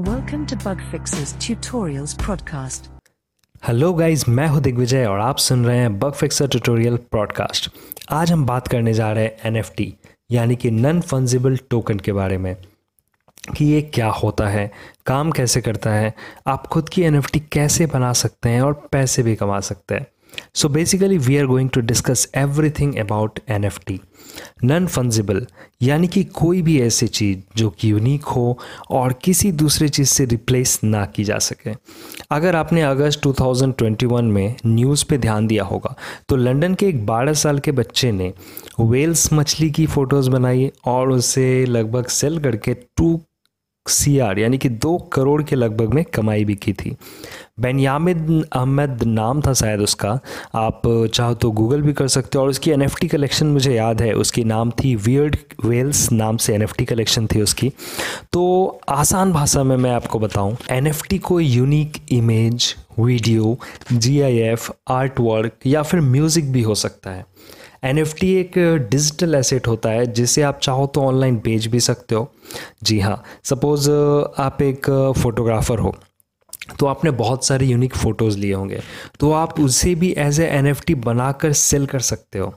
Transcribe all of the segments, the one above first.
Welcome to Bug Fixes Tutorials Podcast. Hello guys मैं हूँ दिग्विजय और आप सुन रहे हैं बग फिक्सर ट्यूटोरियल पॉडकास्ट आज हम बात करने जा रहे हैं एनएफटी यानी कि नन फंजिबल टोकन के बारे में, कि ये क्या होता है, काम कैसे करता है, आप खुद की एन कैसे बना सकते हैं और पैसे भी कमा सकते हैं we are going to discuss everything about N F T non fungible यानी कि कोई भी ऐसी चीज़ जो कि यूनिक हो और किसी दूसरे चीज़ से रिप्लेस ना की जा सके। अगर आपने अगस्त 2021 में न्यूज़ पे ध्यान दिया होगा तो लंदन के एक बारह साल के बच्चे ने वेल्स मछली की फ़ोटोज़ बनाई और उसे लगभग सेल करके टू सी आर यानी कि दो करोड़ के लगभग में कमाई भी की थी। बेनियामिन अहमद नाम था शायद उसका। आप चाहो तो गूगल भी कर सकते हो। और उसकी एनएफटी कलेक्शन मुझे याद है, उसकी नाम थी वियर्ड वेल्स नाम से एनएफटी कलेक्शन थी उसकी। तो आसान भाषा में मैं आपको बताऊँ, एन को unique image, video, G I F art work या फिर म्यूज़िक भी हो सकता है। एनएफटी एक डिजिटल एसेट होता है जिसे आप चाहो तो ऑनलाइन बेच भी सकते हो। जी हाँ सपोज़ आप एक फ़ोटोग्राफ़र हो तो आपने बहुत सारे यूनिक फ़ोटोज़ लिए होंगे तो आप उसे भी एज ए एन एफ़ बनाकर सेल कर सकते हो।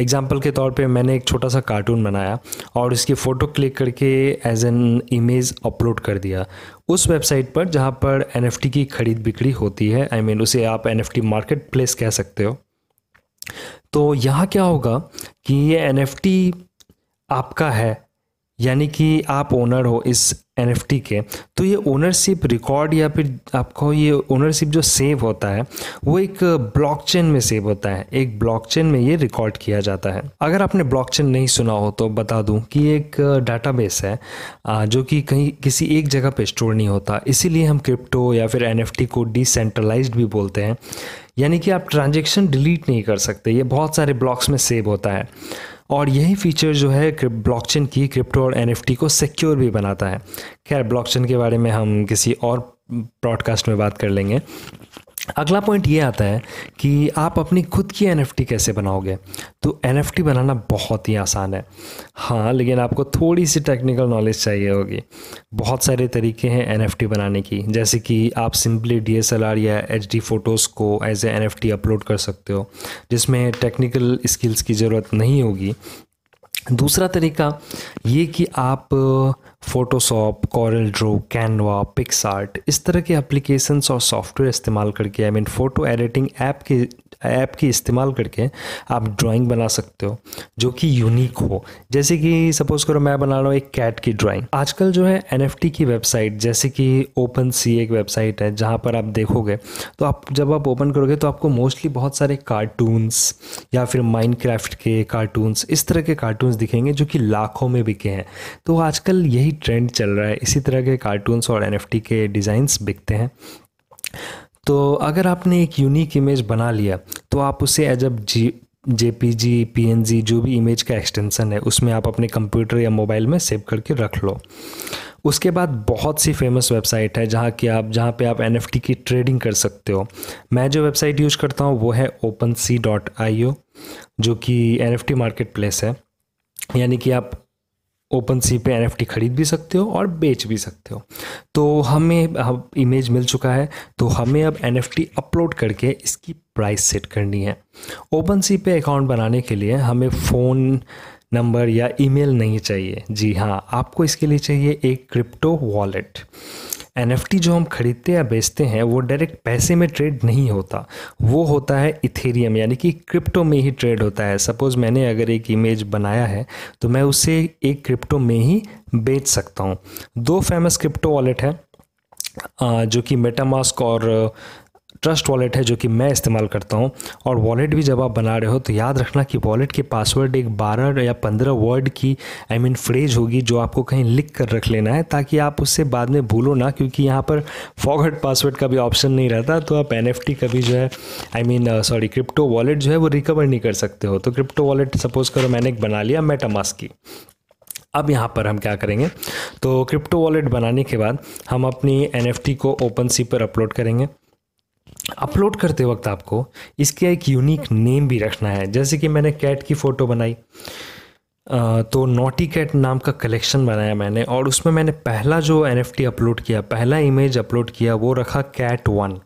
एग्ज़ाम्पल के तौर पे मैंने एक छोटा सा कार्टून बनाया और इसकी फ़ोटो क्लिक करके एज एन इमेज अपलोड कर दिया। उस वेबसाइट पर जहाँ पर एनएफटी की खरीद बिक्री होती है आई I मीन mean, उसे आप एन मार्केट प्लेस कह सकते हो। तो यहाँ क्या होगा कि ये एनएफटी आपका है, यानी कि आप ओनर हो इस एनएफटी के तो ये ओनरशिप रिकॉर्ड या फिर आपको ये ओनरशिप जो सेव होता है, वो एक ब्लॉकचेन में सेव होता है। एक ब्लॉकचेन में ये रिकॉर्ड किया जाता है। अगर आपने ब्लॉकचेन नहीं सुना हो तो बता दूँ कि एक डाटाबेस है जो कि कहीं किसी एक जगह पे स्टोर नहीं होता। इसीलिए हम क्रिप्टो या फिर एनएफटी को डिसेंट्रलाइज्ड भी बोलते हैं। यानी कि आप ट्रांजेक्शन डिलीट नहीं कर सकते। ये बहुत सारे ब्लॉक्स में सेव होता है। और यही फीचर जो है ब्लॉकचेन की क्रिप्टो और एनएफटी को सिक्योर भी बनाता है। खैर ब्लॉकचेन के बारे में हम किसी और ब्रॉडकास्ट में बात कर लेंगे। अगला पॉइंट ये आता है कि आप अपनी खुद की एनएफटी कैसे बनाओगे? तो एनएफटी बनाना बहुत ही आसान है। हाँ लेकिन आपको थोड़ी सी टेक्निकल नॉलेज चाहिए होगी। बहुत सारे तरीके हैं एनएफटी बनाने की। जैसे कि आप सिंपली डीएसएलआर या एचडी फ़ोटोज़ को एज ए एन अपलोड कर सकते हो, जिसमें टेक्निकल स्किल्स की ज़रूरत नहीं होगी। दूसरा तरीका ये कि आप Photoshop Corel Draw Canva PicsArt इस तरह के एप्लीकेशंस और सॉफ्टवेयर इस्तेमाल करके I mean photo editing app के ऐप की इस्तेमाल करके आप ड्राइंग बना सकते हो, जो कि यूनिक हो। जैसे कि सपोज़ करो मैं बना रहा हूँ एक कैट की ड्राइंग आजकल जो है एनएफटी की वेबसाइट जैसे कि ओपन सी एक वेबसाइट है, जहाँ पर आप देखोगे तो आप, जब आप ओपन करोगे तो आपको मोस्टली बहुत सारे कार्टून्स या फिर माइंड के कार्टून्स इस तरह के कार्टून्स दिखेंगे, जो कि लाखों में बिके हैं। तो आजकल यही ट्रेंड चल रहा है। इसी तरह के कार्टून्स और एनएफटी के डिज़ाइंस बिकते हैं। तो अगर आपने एक यूनिक इमेज बना लिया तो आप उसे एज अब G J P G P N G जो भी इमेज का एक्सटेंसन है, उसमें आप अपने कंप्यूटर या मोबाइल में सेव करके रख लो। उसके बाद बहुत सी फ़ेमस वेबसाइट है, जहाँ कि आप, जहाँ पे आप एनएफटी की ट्रेडिंग कर सकते हो। मैं जो वेबसाइट यूज़ करता हूँ, वो है open C dot I O जो कि N F T market place है। यानी कि आप ओपन सी पे एनएफटी खरीद भी सकते हो और बेच भी सकते हो। तो हमें अब इमेज मिल चुका है तो हमें अब एनएफटी अपलोड करके इसकी प्राइस सेट करनी है। ओपन सी पे अकाउंट बनाने के लिए हमें फ़ोन नंबर या ईमेल नहीं चाहिए। जी हाँ आपको इसके लिए चाहिए एक क्रिप्टो वॉलेट NFT जो हम खरीदते या बेचते हैं, वो डायरेक्ट पैसे में ट्रेड नहीं होता। वो होता है इथेरियम यानी कि क्रिप्टो में ही ट्रेड होता है। सपोज़ मैंने अगर एक इमेज बनाया है तो मैं उसे एक क्रिप्टो में ही बेच सकता हूँ। दो फ़ेमस क्रिप्टो वॉलेट है जो कि मेटामास्क और ट्रस्ट वॉलेट है जो कि मैं इस्तेमाल करता हूँ। और वॉलेट भी जब आप बना रहे हो तो याद रखना कि वॉलेट की पासवर्ड एक बारह या पंद्रह वर्ड की आई मीन फ्रेज होगी जो आपको कहीं लिख कर रख लेना है, ताकि आप उससे बाद में भूलो ना, क्योंकि यहाँ पर फॉरवर्ड पासवर्ड का भी ऑप्शन नहीं रहता तो आप एन का भी जो है I mean sorry crypto wallet जो है वो रिकवर नहीं कर सकते हो। तो क्रिप्टो वॉलेट सपोज़ करो मैंने एक बना लिया मेटामास्क की। अब यहाँ पर हम क्या करेंगे? तो क्रिप्टो वॉलेट बनाने के बाद हम अपनी एन को ओपन सी पर अपलोड करेंगे। अपलोड करते वक्त आपको इसका एक यूनिक नेम भी रखना है। जैसे कि मैंने कैट की फ़ोटो बनाई तो नोटी कैट नाम का कलेक्शन बनाया मैंने और उसमें मैंने पहला जो एनएफटी अपलोड किया, पहला इमेज अपलोड किया, वो रखा कैट वन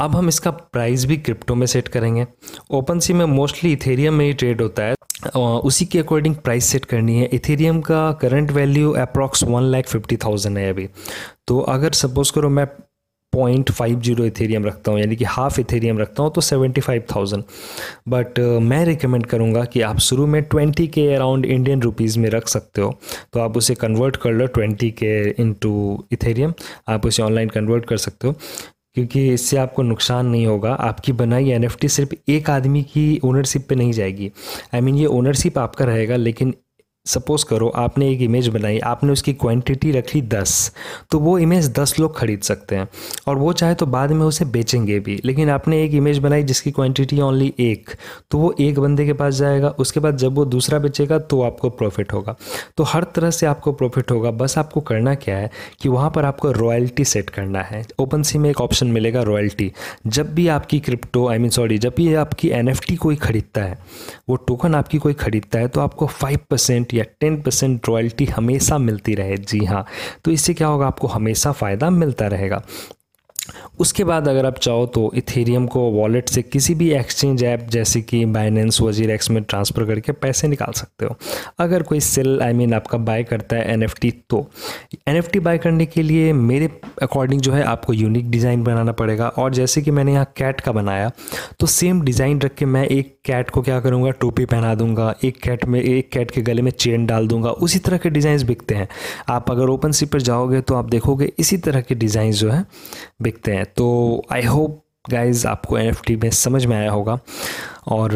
अब हम इसका प्राइस भी क्रिप्टो में सेट करेंगे। ओपन सी में मोस्टली इथेरियम में ही ट्रेड होता है। उसी के अकॉर्डिंग प्राइस सेट करनी है। इथेरियम का current value approx one lakh fifty thousand है अभी। तो अगर सपोज़ करो मैं पॉइंट फाइव ज़ीरो इथेरियम रखता हूँ यानी कि हाफ़ इथेरियम रखता हूँ तो सेवेंटी फाइव थाउज़ेंड बट मैं रिकमेंड करूँगा कि आप शुरू में ट्वेंटी के अराउंड इंडियन रुपीज़ में रख सकते हो। तो आप उसे कन्वर्ट कर लो ट्वेंटी के इंटू इथेरियम आप उसे ऑनलाइन कन्वर्ट कर सकते हो क्योंकि इससे आपको नुकसान नहीं होगा। आपकी बनाई एनएफटी सिर्फ़ एक आदमी की ओनरशिप पे नहीं जाएगी। आई I मीन mean, ये ओनरशिप आपका रहेगा लेकिन सपोज़ करो, आपने एक इमेज बनाई, आपने उसकी क्वांटिटी रख ली दस तो वो इमेज दस लोग खरीद सकते हैं। और वो चाहे तो बाद में उसे बेचेंगे भी, लेकिन आपने एक इमेज बनाई जिसकी क्वांटिटी ओनली एक तो वो एक बंदे के पास जाएगा, उसके बाद जब वो दूसरा बेचेगा तो आपको प्रॉफिट होगा। तो हर तरह से आपको प्रॉफिट होगा, बस आपको करना क्या है कि वहाँ पर आपको रॉयल्टी सेट करना है। ओपन सी में एक ऑप्शन मिलेगा रॉयल्टी जब भी आपकी क्रिप्टो आई मीन सॉरी जब भी आपकी एन कोई खरीदता है, वो टोकन आपकी कोई खरीदता है तो आपको फाइव परसेंट या टेन परसेंट रॉयल्टी हमेशा मिलती रहे। जी हाँ। तो इससे क्या होगा? आपको हमेशा फ़ायदा मिलता रहेगा। उसके बाद अगर आप चाहो तो इथेरियम को वॉलेट से किसी भी एक्सचेंज ऐप जैसे कि बाइनेंस वज़ीर एक्स में ट्रांसफ़र करके पैसे निकाल सकते हो। अगर कोई sell I I mean mean, आपका बाय करता है एनएफटी तो एनएफटी बाय करने के लिए मेरे अकॉर्डिंग जो है आपको यूनिक डिज़ाइन बनाना पड़ेगा। और जैसे कि मैंने यहाँ कैट का बनाया तो सेम डिज़ाइन रख के मैं एक कैट को क्या करूँगा टोपी पहना दूँगा एक कैट में एक कैट के गले में चेन डाल दूँगा। उसी तरह के डिज़ाइन बिकते हैं। आप अगर ओपन सी पर जाओगे तो आप देखोगे इसी तरह के डिज़ाइन जो है बिकते हैं। तो आई होप गाइज़ आपको एनएफटी में समझ में आया होगा। और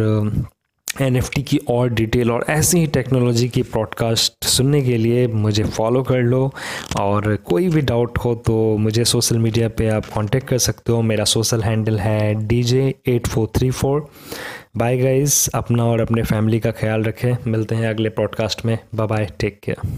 एनएफटी की और डिटेल और ऐसी ही टेक्नोलॉजी की पॉडकास्ट सुनने के लिए मुझे फॉलो कर लो। और कोई भी डाउट हो तो मुझे सोशल मीडिया पे आप कांटेक्ट कर सकते हो। मेरा सोशल हैंडल है D J eight four three four bye guys अपना और अपने फैमिली का ख्याल रखें। मिलते हैं अगले पॉडकास्ट में। Bye bye take care